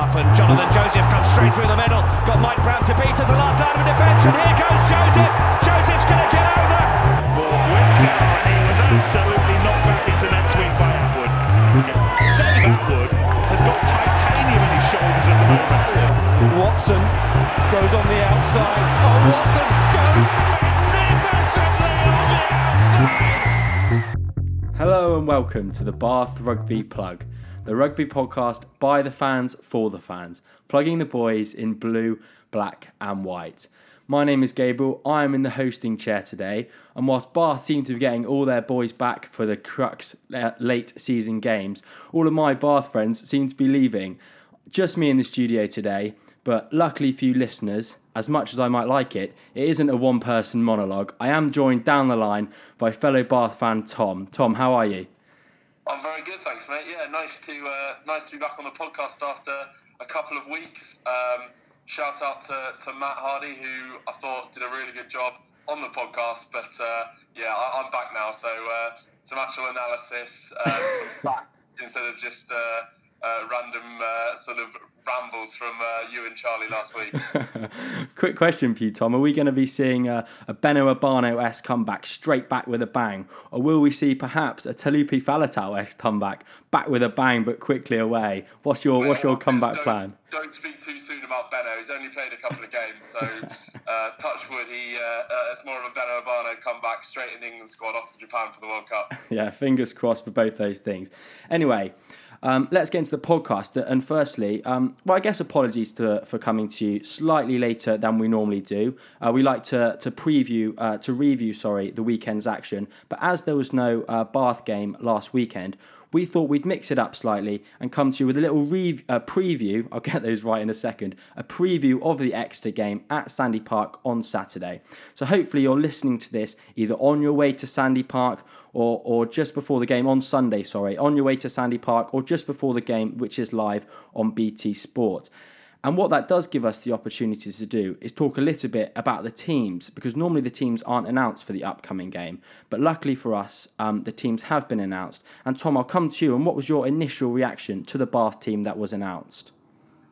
up, and Jonathan Joseph comes straight through the middle. Got Mike Brown to beat at the last line of defence, and here goes Joseph. Joseph's going to get over. Ball with he was absolutely knocked back into net swing by Attwood. Dave Attwood has got titanium in his shoulders at the moment. Watson goes on the outside. Oh, Watson goes magnificently on the outside. Hello and welcome to the Bath Rugby Plug, the rugby podcast by the fans for the fans, plugging the boys in blue, black, and white. My name is Gabriel. I am in the hosting chair today, and whilst Bath seem to be getting all their boys back for the Crux uh, late season games, all of my Bath friends seem to be leaving. Just me in the studio today, but luckily for you listeners, as much as I might like it, it isn't a one person monologue. I am joined down the line by fellow Bath fan Tom. Tom, how are you? I'm very good, thanks, mate. Yeah, nice to uh, nice to be back on the podcast after a couple of weeks. Um, shout out to, to Matt Hardy, who I thought did a really good job on the podcast. But uh, yeah, I, am back now, so uh, some actual analysis uh, instead of just uh, uh, random sort of rambles from uh, you and Charlie last week. Quick question for you, Tom. Are we going to be seeing a, a Beno Obano esque comeback straight back with a bang? Or will we see perhaps a Taulupe Faletau esque comeback back with a bang but quickly away? What's your, what's your comeback don't, plan? Don't speak too soon about Beno. He's only played a couple of games, so uh, touch wood, he, uh, uh, it's more of a Beno Obano comeback straight in the England squad off to Japan for the World Cup. yeah, fingers crossed for both those things. Anyway, um, let's get into the podcast. And firstly, um, well, I guess apologies to, for coming to you slightly later than we normally do. Uh, we like to to preview, uh, to review, sorry, the weekend's action. But as there was no uh, Bath game last weekend, we thought we'd mix it up slightly and come to you with a little re- uh, preview. I'll get those right in a second. A preview of the Exeter game at Sandy Park on Saturday. So hopefully you're listening to this either on your way to Sandy Park or, or just before the game on Sunday, sorry, on your way to Sandy Park or just before the game, which is live on BT Sport. And what that does give us the opportunity to do is talk a little bit about the teams, because normally the teams aren't announced for the upcoming game. But luckily for us, um, the teams have been announced. And Tom, I'll come to you. And what was your initial reaction to the Bath team that was announced?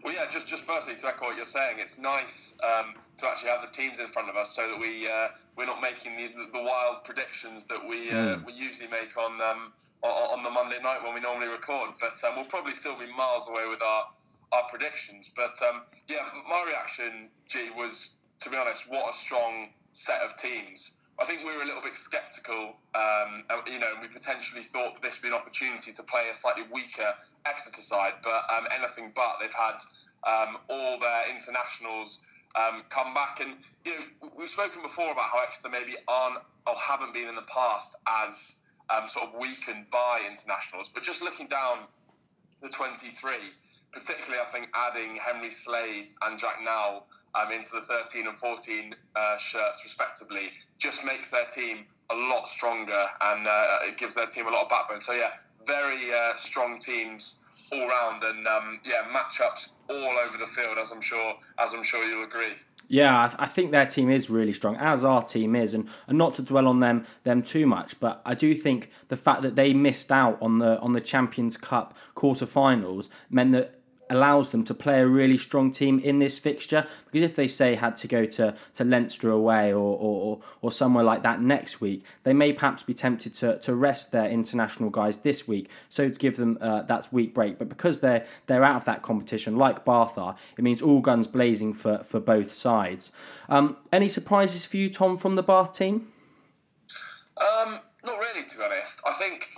Well, yeah, just just firstly to echo what you're saying, it's nice um, to actually have the teams in front of us so that we uh, we're not making the, the wild predictions that we uh, mm. we usually make on um, on the Monday night when we normally record. But um, we'll probably still be miles away with our our predictions. But um, yeah, my reaction, G, was to be honest, what a strong set of teams. I think we were a little bit sceptical. Um, you know, we potentially thought that this would be an opportunity to play a slightly weaker Exeter side, but um, anything but. They've had um, all their internationals um, come back, and you know, we've spoken before about how Exeter maybe aren't or haven't been in the past as um, sort of weakened by internationals. But just looking down the 23, particularly I think adding Henry Slade and Jack Nowell um, into the 13 and 14 uh, shirts respectively just makes their team a lot stronger and uh, it gives their team a lot of backbone. So yeah, very uh, strong teams all round and um, yeah, matchups all over the field as I'm sure as I'm sure you'll agree. Yeah, I, th- I, think their team is really strong, as our team is, and, and not to dwell on them them too much, but I do think the fact that they missed out on the on the Champions Cup quarterfinals meant that allows them to play a really strong team in this fixture. Because if they say had to go to, to Leinster away or, or, or somewhere like that next week, they may perhaps be tempted to, to rest their international guys this week, so to give them uh, that week break. But because they're they're out of that competition, like Bath are, it means all guns blazing for, for both sides. Um, any surprises for you, Tom, from the Bath team? Um, not really, to be honest. I think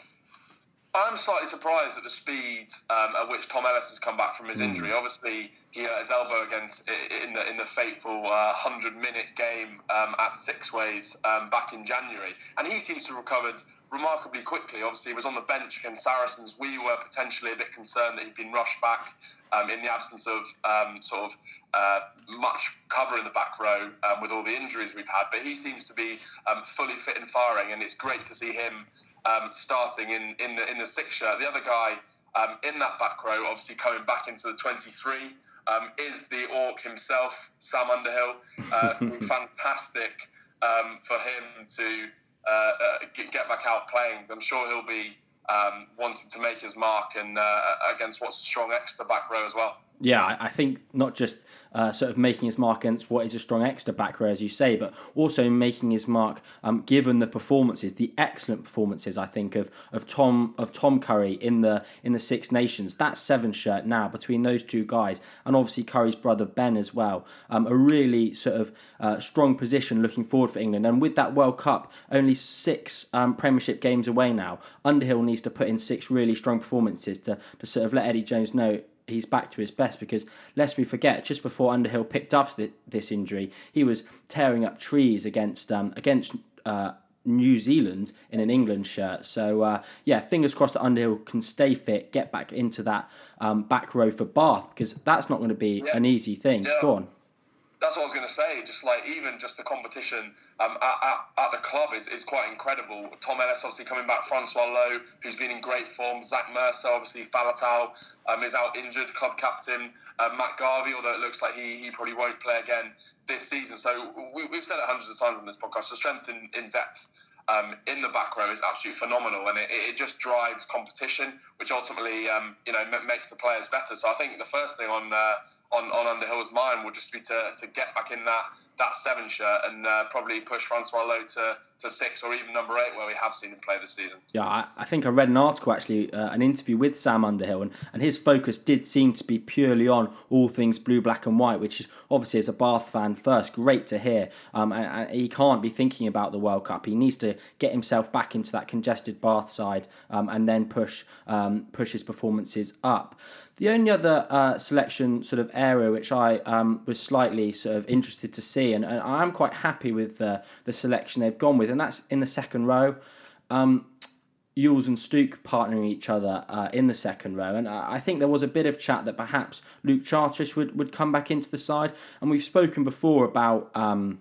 I'm slightly surprised at the speed um, at which Tom Ellis has come back from his mm. injury. Obviously, he hurt his elbow against in the in the fateful uh, hundred minute game um, at Sixways um, back in January, and he seems to have recovered remarkably quickly. Obviously, he was on the bench against Saracens. We were potentially a bit concerned that he'd been rushed back um, in the absence of um, sort of uh, much cover in the back row um, with all the injuries we've had. But he seems to be fully fit and firing, and it's great to see him um, starting in, in the in the six shirt. The other guy um, in that back row, obviously coming back into the 23, um, is the Orc himself, Sam Underhill. Uh, fantastic um, for him to uh, uh, get, get, back out playing. I'm sure he'll be um, wanting to make his mark and uh, against what's a strong Exeter back row as well. Yeah, I, think not just uh, sort of making his mark against what is a strong Exeter back row, as you say, but also making his mark um, given the performances, the excellent performances, I think of of Tom of Tom Curry in the in the Six Nations. That seven shirt now between those two guys, and obviously Curry's brother Ben as well. Um, a really sort of uh, strong position looking forward for England, and with that World Cup only six um, Premiership games away now, Underhill needs to put in six really strong performances to to sort of let Eddie Jones know he's back to his best because lest we forget just before Underhill picked up this injury he was tearing up trees against um, against uh, New Zealand in an England shirt so uh, yeah fingers crossed that Underhill can stay fit get back into that um, back row for Bath because that's not going to be yeah. an easy thing yeah. go on that's what I was going to say. Just like even just the competition um, at, at, at, the club is, is quite incredible. Tom Ellis obviously coming back, Francois Louw, who's been in great form, Zach Mercer, obviously Faletau um, is out injured, club captain, uh, Matt Garvey, although it looks like he, he probably won't play again this season. So we, have said it hundreds of times on this podcast, the strength in, in depth um, in the back row is absolutely phenomenal, and it, it just drives competition, which ultimately um, you know makes the players better. So I think the first thing on uh, on, on Underhill's mind will just be to, to get back in that that seven shirt and uh, probably push Francois Louw to, to six or even number eight where we have seen him play this season. Yeah, I, I think I read an article actually, uh, an interview with Sam Underhill, and, and his focus did seem to be purely on all things blue, black, and white, which is obviously as a Bath fan first, great to hear. Um, and, and he can't be thinking about the World Cup. He needs to get himself back into that congested Bath side um, and then push um, push his performances up. The only other uh, selection sort of area which I um, was slightly sort of interested to see, and, and I am quite happy with the, the selection they've gone with, and that's in the second row. Um, Ewels and Stooke partnering each other uh, in the second row, and I think there was a bit of chat that perhaps Luke Charteris would, would come back into the side, and we've spoken before about. Um,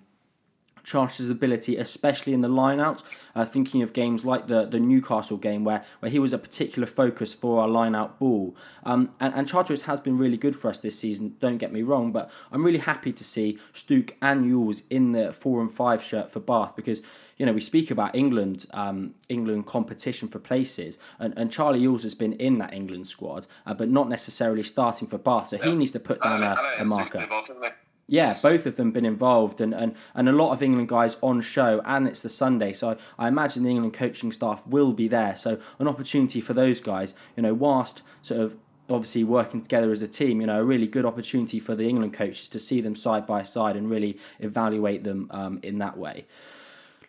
Charteris' ability, especially in the lineout. Uh, thinking of games like the, the Newcastle game, where, where he was a particular focus for our lineout ball. Um, and, and Charteris has been really good for us this season, don't get me wrong, but I'm really happy to see Stooke and Ewels in the 4 and 5 shirt for Bath because you know, we speak about England, um, England competition for places, and, and Charlie Ewels has been in that England squad, uh, but not necessarily starting for Bath. So he needs to put down a, a marker. Yeah, both of them been involved, and, and, and a lot of England guys on show, and it's the Sunday, so I, I imagine the England coaching staff will be there. So an opportunity for those guys, you know, whilst sort of obviously working together as a team, you know, a really good opportunity for the England coaches to see them side by side and really evaluate them um, in that way.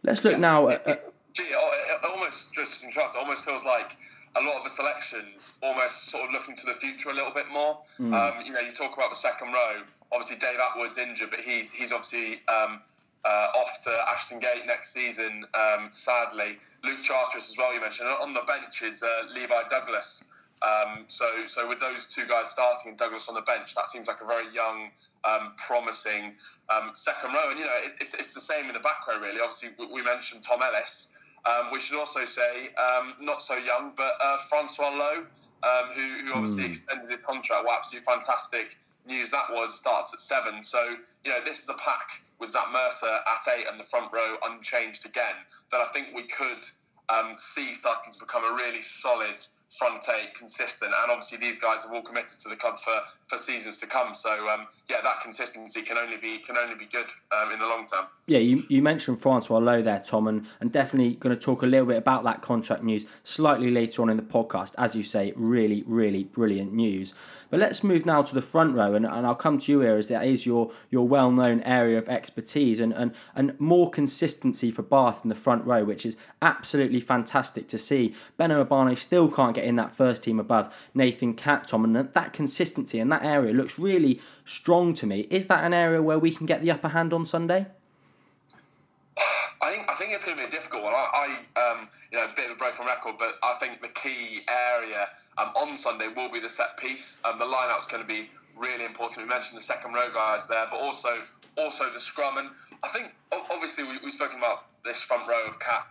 Let's look yeah, now. At, at, gee, it almost just. It almost feels like a lot of the selections almost sort of looking to the future a little bit more. Mm. Um, you know, you talk about the second row obviously Dave Attwood's injured, but he's he's obviously um, uh, off to Ashton Gate next season. Um, sadly, Luke Charteris as well. You mentioned and on the bench is uh, Levi Douglas. Um, so so with those two guys starting and Douglas on the bench, that seems like a very young, um, promising um, second row. And you know it, it's, it's the same in the back row really. Obviously we mentioned Tom Ellis. Um, we should also say, not so young, but uh, Francois Louw, who, who obviously mm. extended his contract. Well, absolutely fantastic news that was starts at seven. So, you know, this is a pack with Zach Mercer at eight and the front row unchanged again that I think we could um, see starting to become a really solid front eight, consistent, and obviously these guys have all committed to the club for, for seasons to come. So um, yeah, that consistency can only be can only be good um, in the long term. Yeah, you, you mentioned Francois Louw there, Tom, and, and definitely going to talk a little bit about that contract news slightly later on in the podcast. As you say, really, really brilliant news. But let's move now to the front row, and, and I'll come to you here as that is your your well known area of expertise and, and, and more consistency for Bath in the front row, which is absolutely fantastic to see. Beno Obano still can't get in that first team above Nathan Catt, Tom, and that consistency in that area looks really strong to me. Is that an area where we can get the upper hand on Sunday? I think I think it's going to be a difficult one. I, I um, you know, a bit of a broken record, but I think the key area um, on Sunday will be the set piece. Um, the lineup's going to be really important. We mentioned the second row guys there, but also also the scrum. And I think obviously we, we've spoken about this front row of Catt,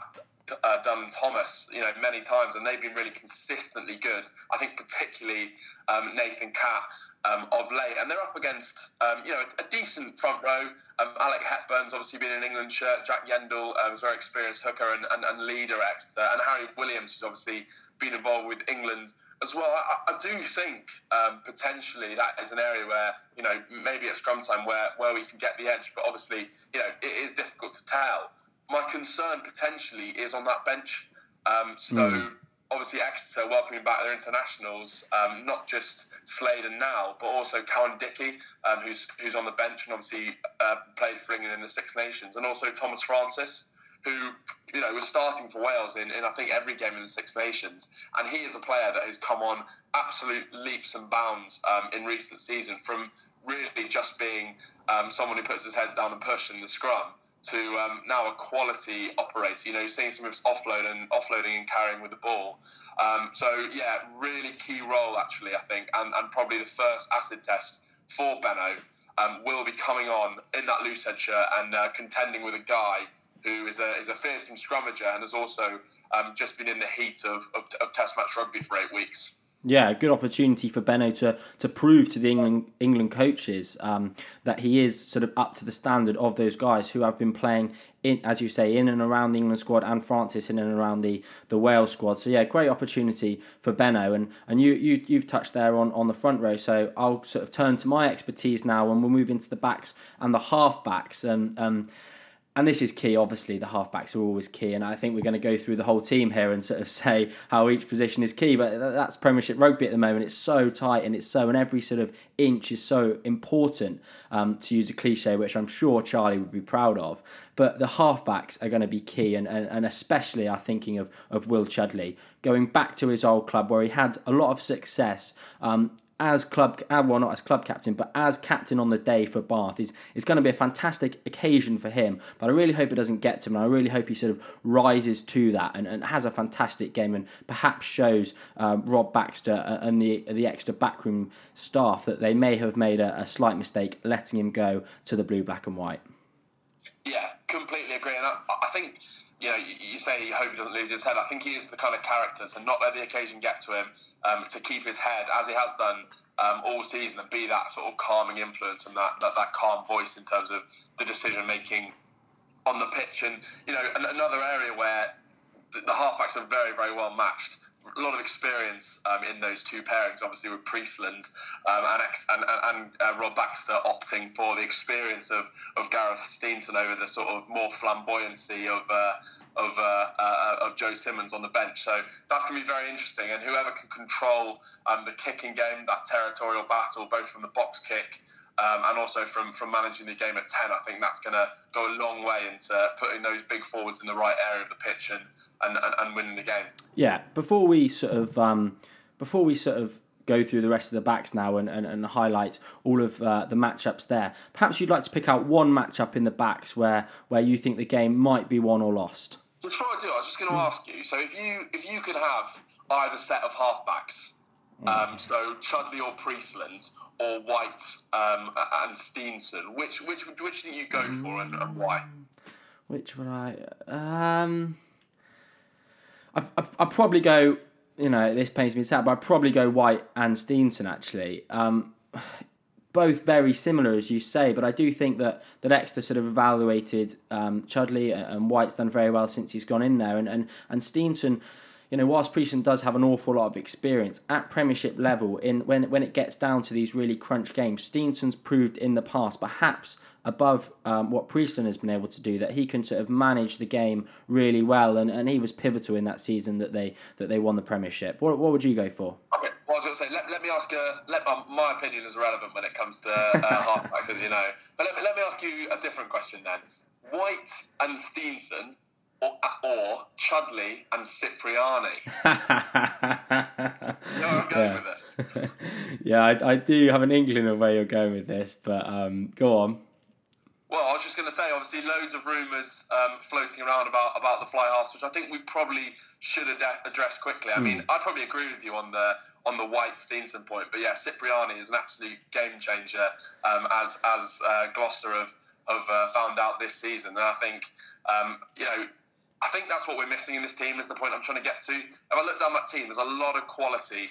uh, Dunn, Thomas, you know, many times, and they've been really consistently good. I think particularly um, Nathan Catt um, of late, and they're up against um, you know a, decent front row. Um, Alec Hepburn's obviously been in England shirt. Jack Yeandle um, is a very experienced hooker and, and, and leader Exeter, and Harry Williams has obviously been involved with England as well, I, I do think um, potentially that is an area where you know maybe at scrum time where where we can get the edge, but obviously you know it is difficult to tell. My concern potentially is on that bench. Um, so mm. obviously Exeter welcoming back their internationals, um, not just Slade and now, but also Cowan Dickie, um, who's who's on the bench and obviously uh, played for England in the Six Nations, and also Thomas Francis, who you know was starting for Wales in, in I think every game in the Six Nations, and he is a player that has come on absolute leaps and bounds um, in recent season from really just being um, someone who puts his head down and push in the scrum to um, now a quality operator. You know, you're seeing some of his offload and offloading and carrying with the ball. Um, so yeah, really key role actually, I think, and, and probably the first acid test for Beno um, will be coming on in that loose head shirt and uh, contending with a guy who is a, is a fearsome scrummager and has also um, just been in the heat of, of, of Test match rugby for eight weeks. Yeah, a good opportunity for Beno to to prove to the England England coaches um, that he is sort of up to the standard of those guys who have been playing in, as you say, in and around the England squad, and Francis in and around the, the Wales squad. So yeah, great opportunity for Beno, and and you you you've touched there on, on the front row. So I'll sort of turn to my expertise now, and we'll move into the backs and the half backs. And um, and this is key. Obviously, the halfbacks are always key, and I think we're going to go through the whole team here and sort of say how each position is key. But that's Premiership rugby at the moment. It's so tight, and it's so, and every sort of inch is so important. Um, to use a cliche, which I'm sure Charlie would be proud of. But the halfbacks are going to be key, and, and, and especially I'm thinking of of Will Chudley going back to his old club where he had a lot of success. Um, as club, uh, well, not as club captain, but as captain on the day for Bath is is going to be a fantastic occasion for him. But I really hope it doesn't get to him. And I really hope he sort of rises to that and, and has a fantastic game and perhaps shows um, Rob Baxter and the the Exeter backroom staff that they may have made a, a slight mistake letting him go to the blue, black, and white. Yeah, completely agree. And I, I think you know, you, say you hope he doesn't lose his head. I think he is the kind of character to not let the occasion get to him, um, to keep his head as he has done um, all season, and be that sort of calming influence and that, that, that calm voice in terms of the decision making on the pitch. And you know, another area where the, the halfbacks are very, very well matched a lot of experience um, in those two pairings, obviously with Priestland um, and, and, and uh, Rob Baxter opting for the experience of, of Gareth Steenson over the sort of more flamboyancy of uh, of, uh, uh of Joe Simmonds on the bench. So that's going to be very interesting. And whoever can control um, the kicking game, that territorial battle, both from the box kick um, and also from, from managing the game at 10, I think that's going to go a long way into putting those big forwards in the right area of the pitch and, and, and, and winning the game. Yeah, before we sort of um, before we sort of go through the rest of the backs now and, and, and highlight all of uh, the matchups there. Perhaps you'd like to pick out one matchup in the backs where where you think the game might be won or lost. Before I do, I was just going to ask you. So if you if you could have either set of halfbacks, um, so Chudley or Priestland, or White um, and Steenson, which which which do you go for and, and why? Which would I? Um, I, I I'd probably go. You know, this pains me to say, but I'd probably go White and Steenson actually. Um, both very similar, as you say, but I do think that that Exeter sort of evaluated um, Chudley and White's done very well since he's gone in there, and and and Steenson you know, whilst Priestland does have an awful lot of experience at Premiership level, in when when it gets down to these really crunch games, Steenson's proved in the past, perhaps above um, what Priestland has been able to do, that he can sort of manage the game really well, and, and he was pivotal in that season that they that they won the Premiership. What, what would you go for? Okay, well, I was going to say, let, let me ask you, let, um, my opinion is relevant when it comes to uh, halfbacks, as you know, but let me, let me ask you a different question then. White and Steenson or, or Chudley and Cipriani. you know where I'm going yeah. with this? yeah, I, I do have an inkling of where you're going with this, but um, go on. Well, I was just going to say, obviously, loads of rumours um, floating around about, about the fly halves, which I think we probably should address quickly. I mm. mean, I probably agree with you on the on the White Steenson point, but yeah, Cipriani is an absolute game changer, um, as as uh, Gloucester have have uh, found out this season, and I think um, you know I think that's what we're missing in this team. Is the point I'm trying to get to. If I look down that team, there's a lot of quality,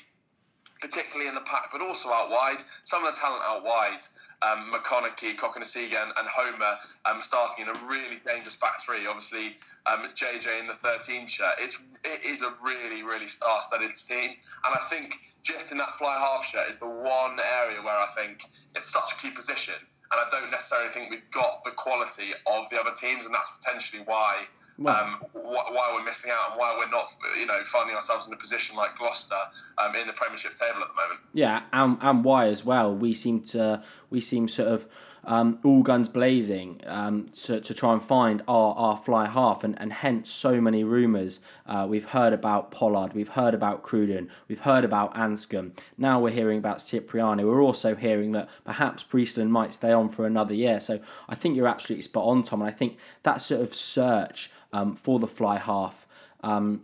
particularly in the pack, but also out wide. Some of the talent out wide. um, McConnochie, Cokanasiga, and, and Homer um, starting in a really dangerous back three. Obviously, um, JJ in the 13 shirt. It's it is a really really star-studded team, and I think just in that fly half shirt is the one area where I think it's such a key position, and I don't necessarily think we've got the quality of the other teams, and that's potentially why. Um, wh- why we're missing out and why we're not, you know, finding ourselves in a position like Gloucester um, in the Premiership table at the moment. Yeah, and, and why as well? We seem to we seem sort of um, all guns blazing um, to, to try and find our, our fly half, and, and hence so many rumours. Uh, we've heard about Pollard, we've heard about Cruden, we've heard about Anscombe. Now we're hearing about Cipriani. We're also hearing that perhaps Priestland might stay on for another year. So I think you're absolutely spot on, Tom. And I think that sort of search um, for the fly half. Um,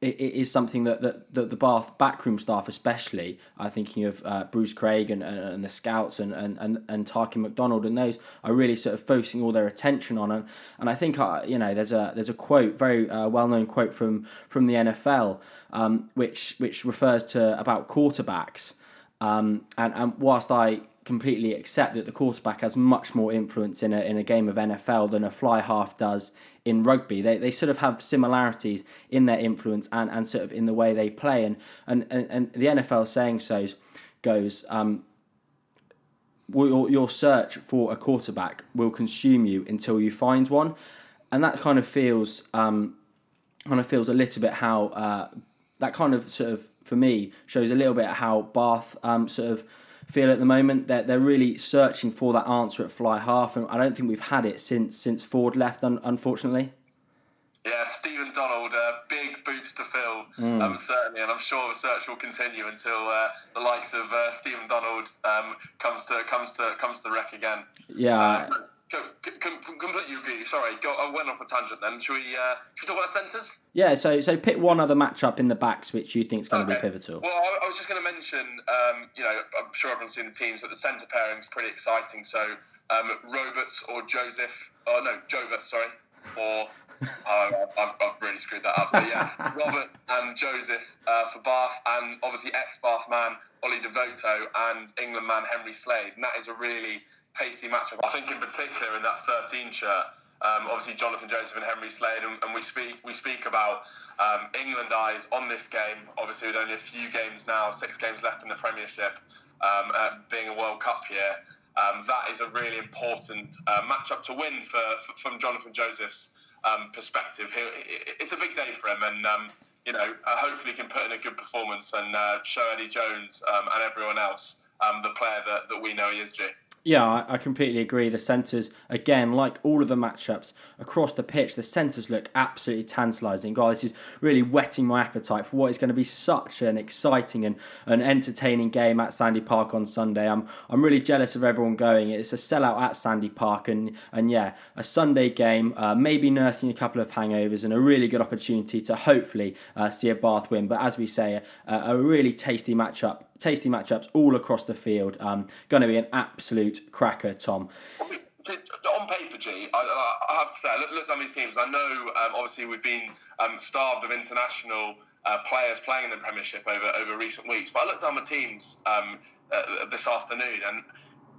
it, it is something that, that, that the Bath backroom staff, especially, are thinking of uh, Bruce Craig and, and, and, the scouts and, and, and, and Tarquin McDonald and those are really sort of focusing all their attention on. And, and I think, uh, you know, there's a there's a quote, very uh, well known quote from, from the NFL, um, which, which refers to about quarterbacks. Um, and, and whilst I completely accept that the quarterback has much more influence in a, in a game of NFL than a fly half does in rugby. They, they sort of have similarities in their influence and, and sort of in the way they play. And, and, and, and the NFL saying so goes, um, your, your search for a quarterback will consume you until you find one. And that kind of feels um, kind of feels a little bit how uh, that kind of sort of for me shows a little bit how Bath um, sort of feel at the moment. They're, they're really searching for that answer at fly half, and I don't think we've had it since since Ford left, un- unfortunately. Yeah, Stephen Donald, uh, big boots to fill, mm. um, certainly, and I'm sure the search will continue until uh, the likes of uh, Stephen Donald um, comes to comes to comes to Rec again. Yeah. Um, completely agree. Sorry, go, I went off a tangent. Then should we? Uh, should we talk about centres? Yeah. So so pick one other matchup in the backs which you think is going okay. to be pivotal. Well, I, I was just going to mention. Um, you know, I'm sure everyone's seen the teams, but the centre pairing is pretty exciting. So um, Roberts or Joseph. Oh no, Jovert. Sorry. Or oh, I've, I've, really screwed that up. But yeah, Robert and Joseph uh, for Bath, and obviously ex-Bath man Ollie Devoto and England man Henry Slade, and that is a really tasty matchup. I think in particular in that 13 shirt, um, obviously Jonathan Joseph and Henry Slade, and, and we speak we speak about um, England eyes on this game. Obviously, with only a few games now, six games left in the Premiership, um, uh, being a World Cup year, um, that is a really important uh, matchup to win for, for, from Jonathan Joseph's um, perspective. He, it's a big day for him, and um, you know, uh, hopefully, can put in a good performance and uh, show Eddie Jones and everyone else the player that, that we know he is. Jay. Yeah, I completely agree. The centres, again, like all of the matchups across the pitch, the centres look absolutely tantalising. God, this is really whetting my appetite for what is going to be such an exciting and an entertaining game at Sandy Park on Sunday. I'm I'm really jealous of everyone going. It's a sellout at Sandy Park, and and yeah, a Sunday game, uh, maybe nursing a couple of hangovers, and a really good opportunity to hopefully uh, see a Bath win. But as we say, a, a really tasty matchup tasty matchups all across the field. Um, going to be an absolute cracker, Tom. On paper, G, I, I have to say, I look, looked at these teams. I know, um, obviously, we've been um, starved of international uh, players playing in the Premiership over over recent weeks. But I looked down the teams um, uh, this afternoon, and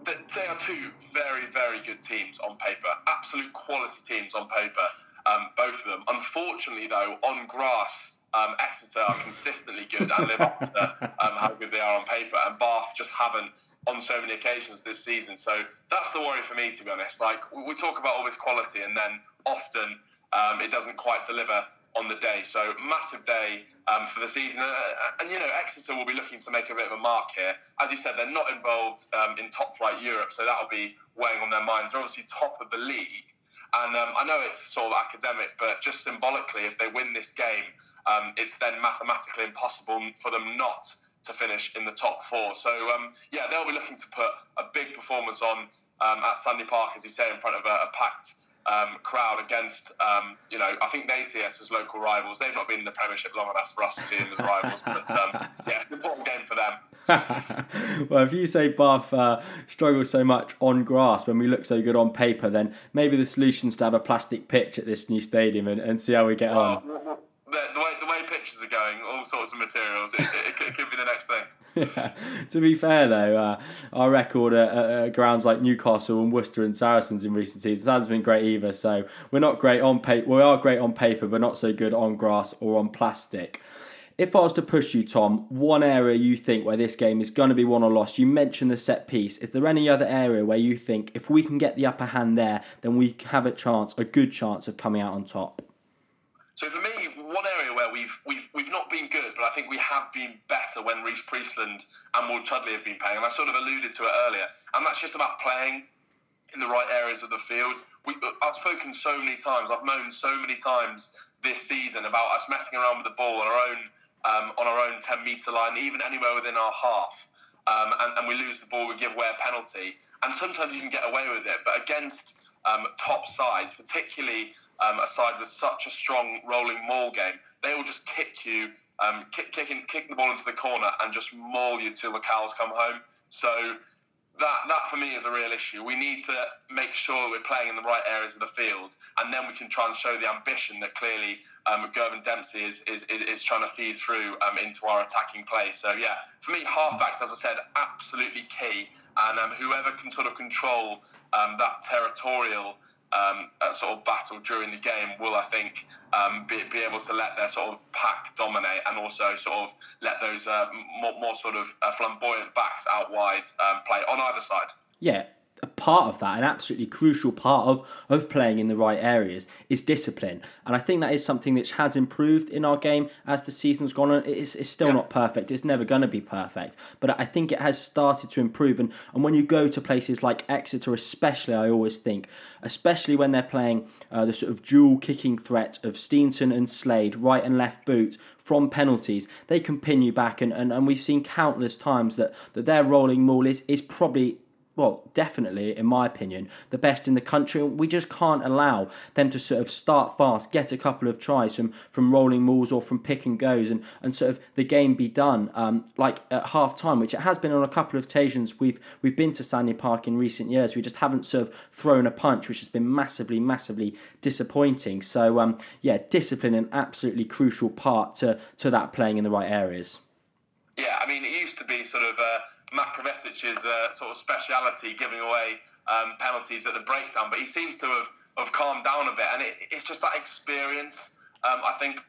they are two very, very good teams on paper. Absolute quality teams on paper, um, both of them. Unfortunately, though, on grass, um, Exeter are consistently good and live up to um, how good they are on paper, and Bath just haven't on so many occasions this season. So that's the worry for me, to be honest. Like we talk about all this quality, and then often um, it doesn't quite deliver on the day. So massive day um, for the season, uh, and you know Exeter will be looking to make a bit of a mark here. As you said, they're not involved um, in top flight Europe, so that'll be weighing on their minds. They're obviously top of the league. And um, I know it's sort of academic, but just symbolically, if they win this game, um, it's then mathematically impossible for them not to finish in the top four. So um, yeah, they'll be looking to put a big performance on um, at Sandy Park, as you say, in front of a, a packed um, crowd against, um, you know, I think they see us as local rivals. They've not been in the Premiership long enough for us to see them as rivals, but um, yeah, it's an important game for them. well, if you say Bath uh, struggles so much on grass when we look so good on paper, then maybe the solution is to have a plastic pitch at this new stadium and, and see how we get on. Well, the, the, way, the way pictures are going, all sorts of materials. It, it, it could be the next thing. Yeah. to be fair though, uh, our record at, at, grounds like Newcastle and Worcester and Saracens in recent seasons hasn't been great either. So we're not great on paper. We are great on paper, but not so good on grass or on plastic. If I was to push you, Tom, one area you think where this game is going to be won or lost, you mentioned the set piece. Is there any other area where you think if we can get the upper hand there, then we have a chance, a good chance of coming out on top? So for me, one area where we've we've we've not been good, but I think we have been better when Rhys Priestland and Will Chudley have been playing, and I sort of alluded to it earlier, and that's just about playing in the right areas of the field. We, I've spoken so many times, I've moaned so many times this season about us messing around with the ball on our own um, on our own 10 metre line, even anywhere within our half, um, and, and, we lose the ball, we give away a penalty. And sometimes you can get away with it, but against um, top sides, particularly um, a side with such a strong rolling maul game, they will just kick you, um, kick, kicking, kicking the ball into the corner and just maul you till the cows come home. So that that for me is a real issue. We need to make sure we're playing in the right areas of the field, and then we can try and show the ambition that clearly um, Girvan Dempsey is, is, is trying to feed through um, into our attacking play. So yeah, for me, halfbacks, as I said, absolutely key, and um, whoever can sort of control um, that territorial um, sort of battle during the game will, I think, um, be, be, able to let their sort of pack dominate and also sort of let those uh, more, more, sort of uh, flamboyant backs out wide um, play on either side. Yeah, a part of that, an absolutely crucial part of, of playing in the right areas is discipline. And I think that is something which has improved in our game as the season's gone on. It's, it's still not perfect. It's never going to be perfect. But I think it has started to improve. And, and when you go to places like Exeter, especially, I always think, especially when they're playing uh, the sort of dual kicking threat of Steenson and Slade, right and left boot, from penalties, they can pin you back. And, and, and we've seen countless times that, that their rolling maul is, is probably well, definitely, in my opinion, the best in the country. We just can't allow them to sort of start fast, get a couple of tries from, from rolling mauls or from pick and goes, and, and sort of the game be done um, like at half time, which it has been on a couple of occasions. We've we've been to Sandy Park in recent years. We just haven't sort of thrown a punch, which has been massively, massively disappointing. So um, yeah, discipline an absolutely crucial part to to that playing in the right areas. Yeah, I mean, it used to be sort of. Uh Matt uh, sort of speciality, giving away um, penalties at the breakdown. But he seems to have, have calmed down a bit, and it, it's just that experience. Um, I think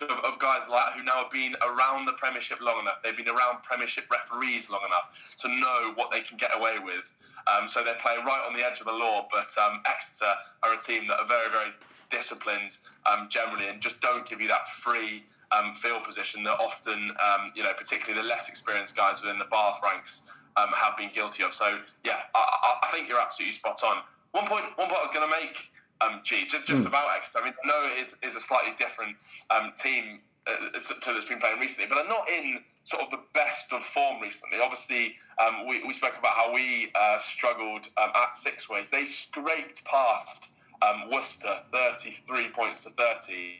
of, of, guys like who now have been around the Premiership long enough. They've been around Premiership referees long enough to know what they can get away with. Um, so they're playing right on the edge of the law. But um, Exeter are a team that are very, very disciplined um, generally, and just don't give you that free um, field position that often, um, you know, particularly the less experienced guys within the Bath ranks um, have been guilty of. So, yeah, I, I, think you're absolutely spot on. One point, one point I was going to make, um, G, just, just mm. about Exeter. I mean, I know it is, is a slightly different um, team uh, to, that's been playing recently, but they're not in sort of the best of form recently. Obviously, um, we, we spoke about how we uh, struggled um, at Sixways. They scraped past um, Worcester 33 points to 30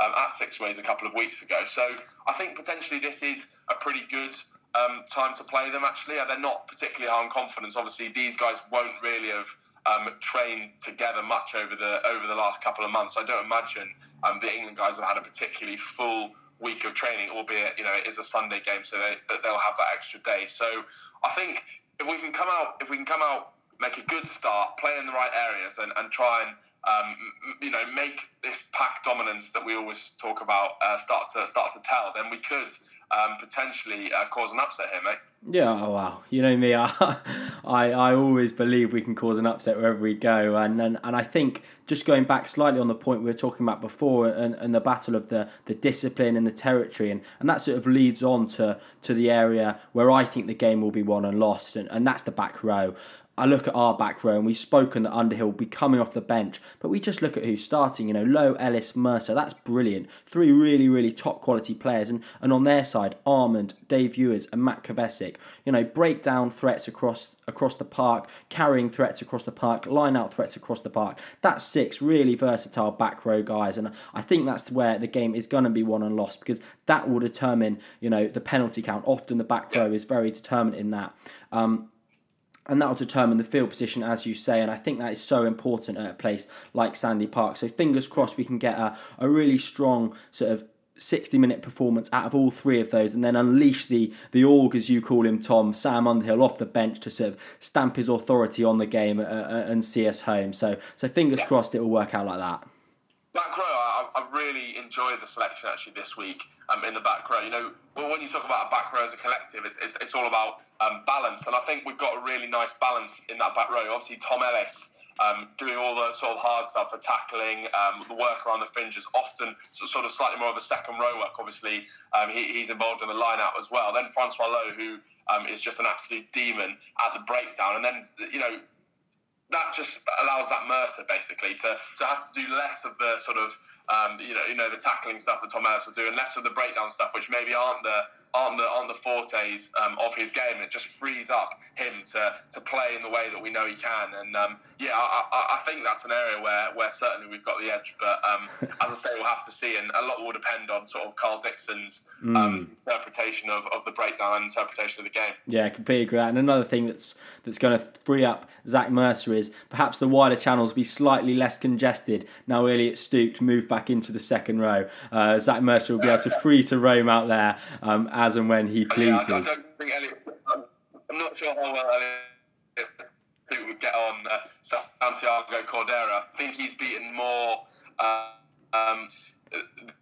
um, at Sixways a couple of weeks ago. So I think potentially this is a pretty good um, time to play them. Actually, they're not particularly high on confidence. Obviously, these guys won't really have um, trained together much over the over the last couple of months. I don't imagine um, the England guys have had a particularly full week of training, albeit you know it is a Sunday game, so they, they'll have that extra day. So I think if we can come out, if we can come out, make a good start, play in the right areas, and, and try and um, you know, make this pack dominance that we always talk about uh, start to start to tell, then we could um, potentially uh, cause an upset here, mate. Yeah, oh, wow. You know me, I, I, I always believe we can cause an upset wherever we go. And, and and I think just going back slightly on the point we were talking about before and, and the battle of the, the discipline and the territory, and, and that sort of leads on to, to the area where I think the game will be won and lost, and, and that's the back row. I look at our back row and we've spoken that Underhill will be coming off the bench, but we just look at who's starting. You know, Louw, Ellis, Mercer. That's brilliant. Three really, really top quality players, and and on their side, Armand, Dave Ewers, and Matt Kvesic. You know, breakdown threats across across the park, carrying threats across the park, line out threats across the park. That's six really versatile back row guys, and I think that's where the game is going to be won and lost because that will determine, you know, the penalty count. Often the back row is very determined in that. Um, and that'll determine the field position, as you say. And I think that is so important at a place like Sandy Park. So fingers crossed we can get a, a really strong sort of 60 minute performance out of all three of those and then unleash the the Orc as you call him Tom Sam Underhill off the bench to sort of stamp his authority on the game uh, uh, and see us home so so fingers yeah. crossed it will work out like that back row I, I really enjoyed the selection actually this week um, in the back row you know well, when you talk about a back row as a collective it's, it's, it's all about um, balance and I think we've got a really nice balance in that back row obviously Tom Ellis um, doing all the sort of hard stuff for tackling, um, the work around the fringes, often sort of slightly more of a second row work. Obviously, um, he, he's involved in the line out as well. Then Francois Louw, who um, is just an absolute demon at the breakdown. And then, you know, that just allows that Mercer basically to, to have to do less of the sort of um, you know you know the tackling stuff that Tom Ellis will do and less of the breakdown stuff which maybe aren't the aren't the aren't the fortes um, of his game. It just frees up him to, to play in the way that we know he can. And um, yeah, I, I, I, think that's an area where, where certainly we've got the edge. But um, as I say, we'll have to see, and a lot will depend on sort of Karl Dickson's mm. interpretation of, of the breakdown and interpretation of the game. Yeah, completely agree. And another thing that's that's going to free up Zach Mercer is perhaps the wider channels be slightly less congested now. Elliot Stooke moved back into the second row. Uh, Zach Mercer will be able to free to roam out there. Um, as and when he pleases. Yeah, I, don't think Elliot. I'm not sure how well Elliot would get on uh, Santiago Cordero. I think he's beaten more uh, um,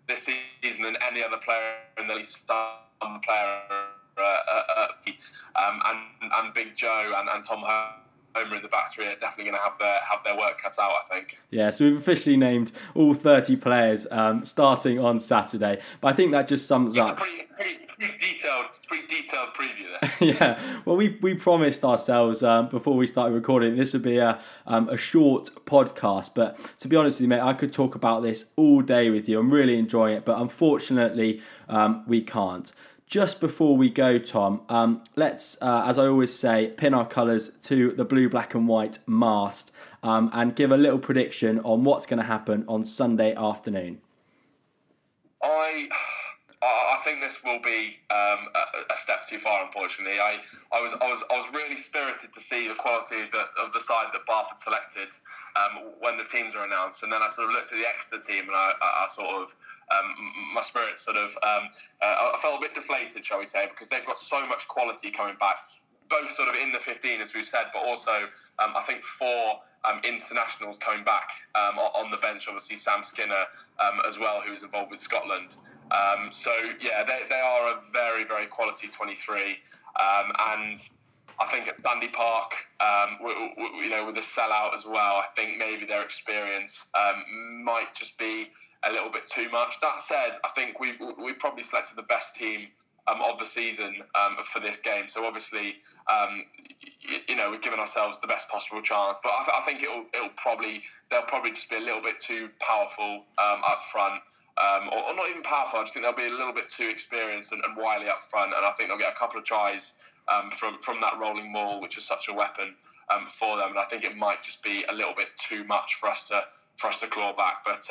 this season than any other player in the league. Some player, uh, uh, uh, um, and and Big Joe and, and Tom Home Homer in the three are definitely going to have their have their work cut out. I think. Yeah, so we've officially named all thirty players um, starting on Saturday, but I think that just sums it's up. Pretty, pretty, pretty, detailed, pretty detailed preview there. yeah, well, we we promised ourselves um, before we started recording this would be a um, a short podcast, but to be honest with you, mate, I could talk about this all day with you. I'm really enjoying it, but unfortunately, um, we can't just before we go, Tom, um, let's, uh, as I always say, pin our colours to the blue, black, and white mast um, and give a little prediction on what's going to happen on Sunday afternoon. I. I think this will be um, a, step too far. Unfortunately, I, I was I was I was really spirited to see the quality of the, of the side that Bath had selected um, when the teams are announced, and then I sort of looked at the Exeter team and I, I, I sort of um, my spirit sort of um, uh, I felt a bit deflated, shall we say, because they've got so much quality coming back, both sort of in the 15 as we've said, but also um, I think four um, internationals coming back um, on the bench. Obviously Sam Skinner um, as well, who's involved with Scotland. so yeah, they, they are a very very quality 23, and I think at Sandy Park, um, we, we, you know, with the sellout as well, I think maybe their experience um, might just be a little bit too much. That said, I think we we probably selected the best team um, of the season um, for this game. So obviously, um, you, you, know, we've given ourselves the best possible chance. But I, th- I, think it'll it'll probably they'll probably just be a little bit too powerful um, up front. Um, or, or, not even powerful. I just think they'll be a little bit too experienced and, and wily up front, and I think they'll get a couple of tries um, from from that rolling maul, which is such a weapon for them. And I think it might just be a little bit too much for us to for us to claw back. But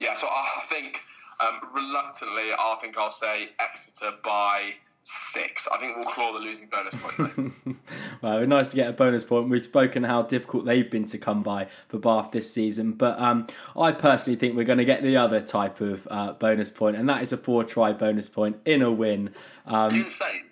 yeah, so I think um, reluctantly, I think I'll say Exeter by six. I think we'll claw the losing bonus point. well, nice to get a bonus point. We've spoken how difficult they've been to come by for Bath this season, but um, I personally think we're going to get the other type of uh, bonus point, and that is a four-try bonus point in a win. Um, Insane.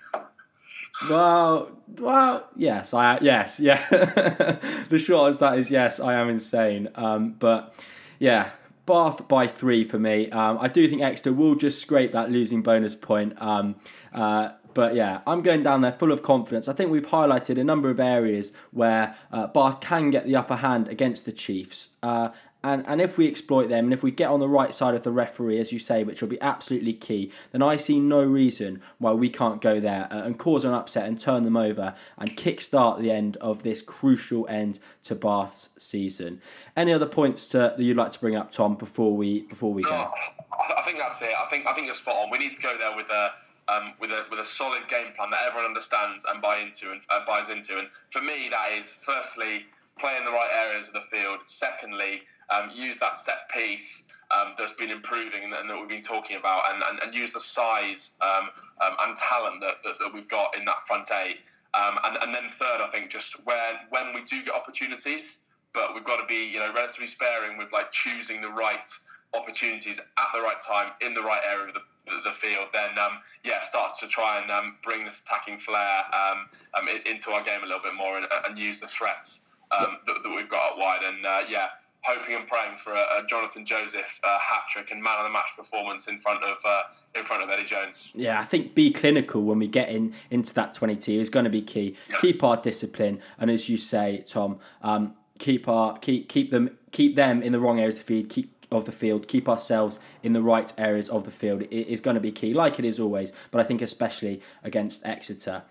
Well, well, yes, I yes, yeah. the short as that is yes, I am insane. Um, but yeah, Bath by three for me. Um, I do think Exeter will just scrape that losing bonus point. Um, uh, but yeah, I'm going down there full of confidence. I think we've highlighted a number of areas where uh, Bath can get the upper hand against the Chiefs. Uh, and, and if we exploit them and if we get on the right side of the referee, as you say, which will be absolutely key, then I see no reason why we can't go there uh, and cause an upset and turn them over and kickstart the end of this crucial end to Bath's season. Any other points to, that you'd like to bring up, Tom, before we before we go? I think that's it. I think I think you're spot on. We need to go there with a um, with a with a solid game plan that everyone understands and buy into and uh, buys into. And for me, that is firstly play in the right areas of the field. Secondly, um, use that set piece um, that's been improving and, and, that we've been talking about, and, and, and use the size um, um and talent that, that, that, we've got in that front eight. Um, and, and then third, I think just when when we do get opportunities, but we've got to be you know relatively sparing with like choosing the right opportunities at the right time in the right area of the, the, field, then um, yeah, start to try and um, bring this attacking flair um, um, into our game a little bit more and, and use the threats that, that, we've got wide. And uh, yeah, hoping and praying for a, a Jonathan Joseph uh, hat trick and man of the match performance in front of uh, in front of Eddie Jones. Yeah, I think be clinical when we get in into that twenty two is going to be key. Yeah. Keep our discipline, and as you say, Tom, um, keep our keep keep them keep them in the wrong areas of the feed. Keep of the field, keep ourselves in the right areas of the field it is going to be key, like it is always, but I think especially against Exeter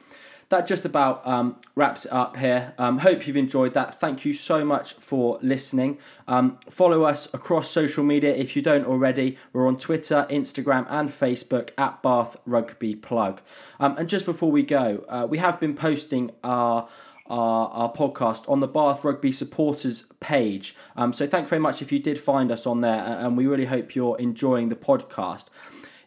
that just about um, wraps it up here. Um, hope you've enjoyed that. Thank you so much for listening. Um, follow us across social media if you don't already. We're on Twitter, Instagram, and Facebook at Bath Rugby Plug. Um, and just before we go, uh, we have been posting our our, our podcast on the Bath Rugby supporters page. Um, so thank you very much if you did find us on there, and we really hope you're enjoying the podcast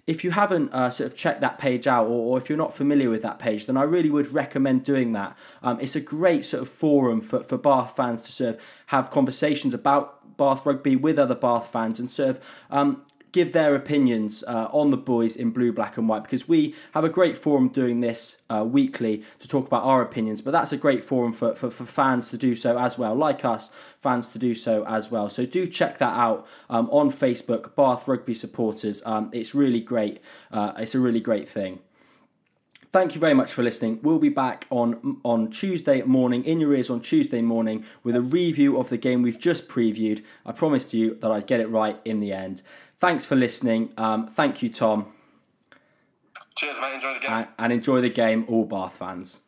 if you haven't uh, sort of checked that page out or, or, if you're not familiar with that page, then I really would recommend doing that. Um, it's a great sort of forum for, for Bath fans to sort of have conversations about Bath rugby with other Bath fans and sort of um, give their opinions uh, on the boys in blue, black, and white because we have a great forum doing this uh, weekly to talk about our opinions. But that's a great forum for, for, for, fans to do so as well, like us, fans to do so as well. So do check that out um, on Facebook, Bath Rugby Supporters. Um, it's really great. Uh, it's a really great thing thank you very much for listening. We'll be back on on Tuesday morning, in your ears on Tuesday morning, with a review of the game we've just previewed. I promised you that I'd get it right in the end. Thanks for listening. Um, thank you, Tom. Cheers, mate. Enjoy the game. And, and enjoy the game, all Bath fans.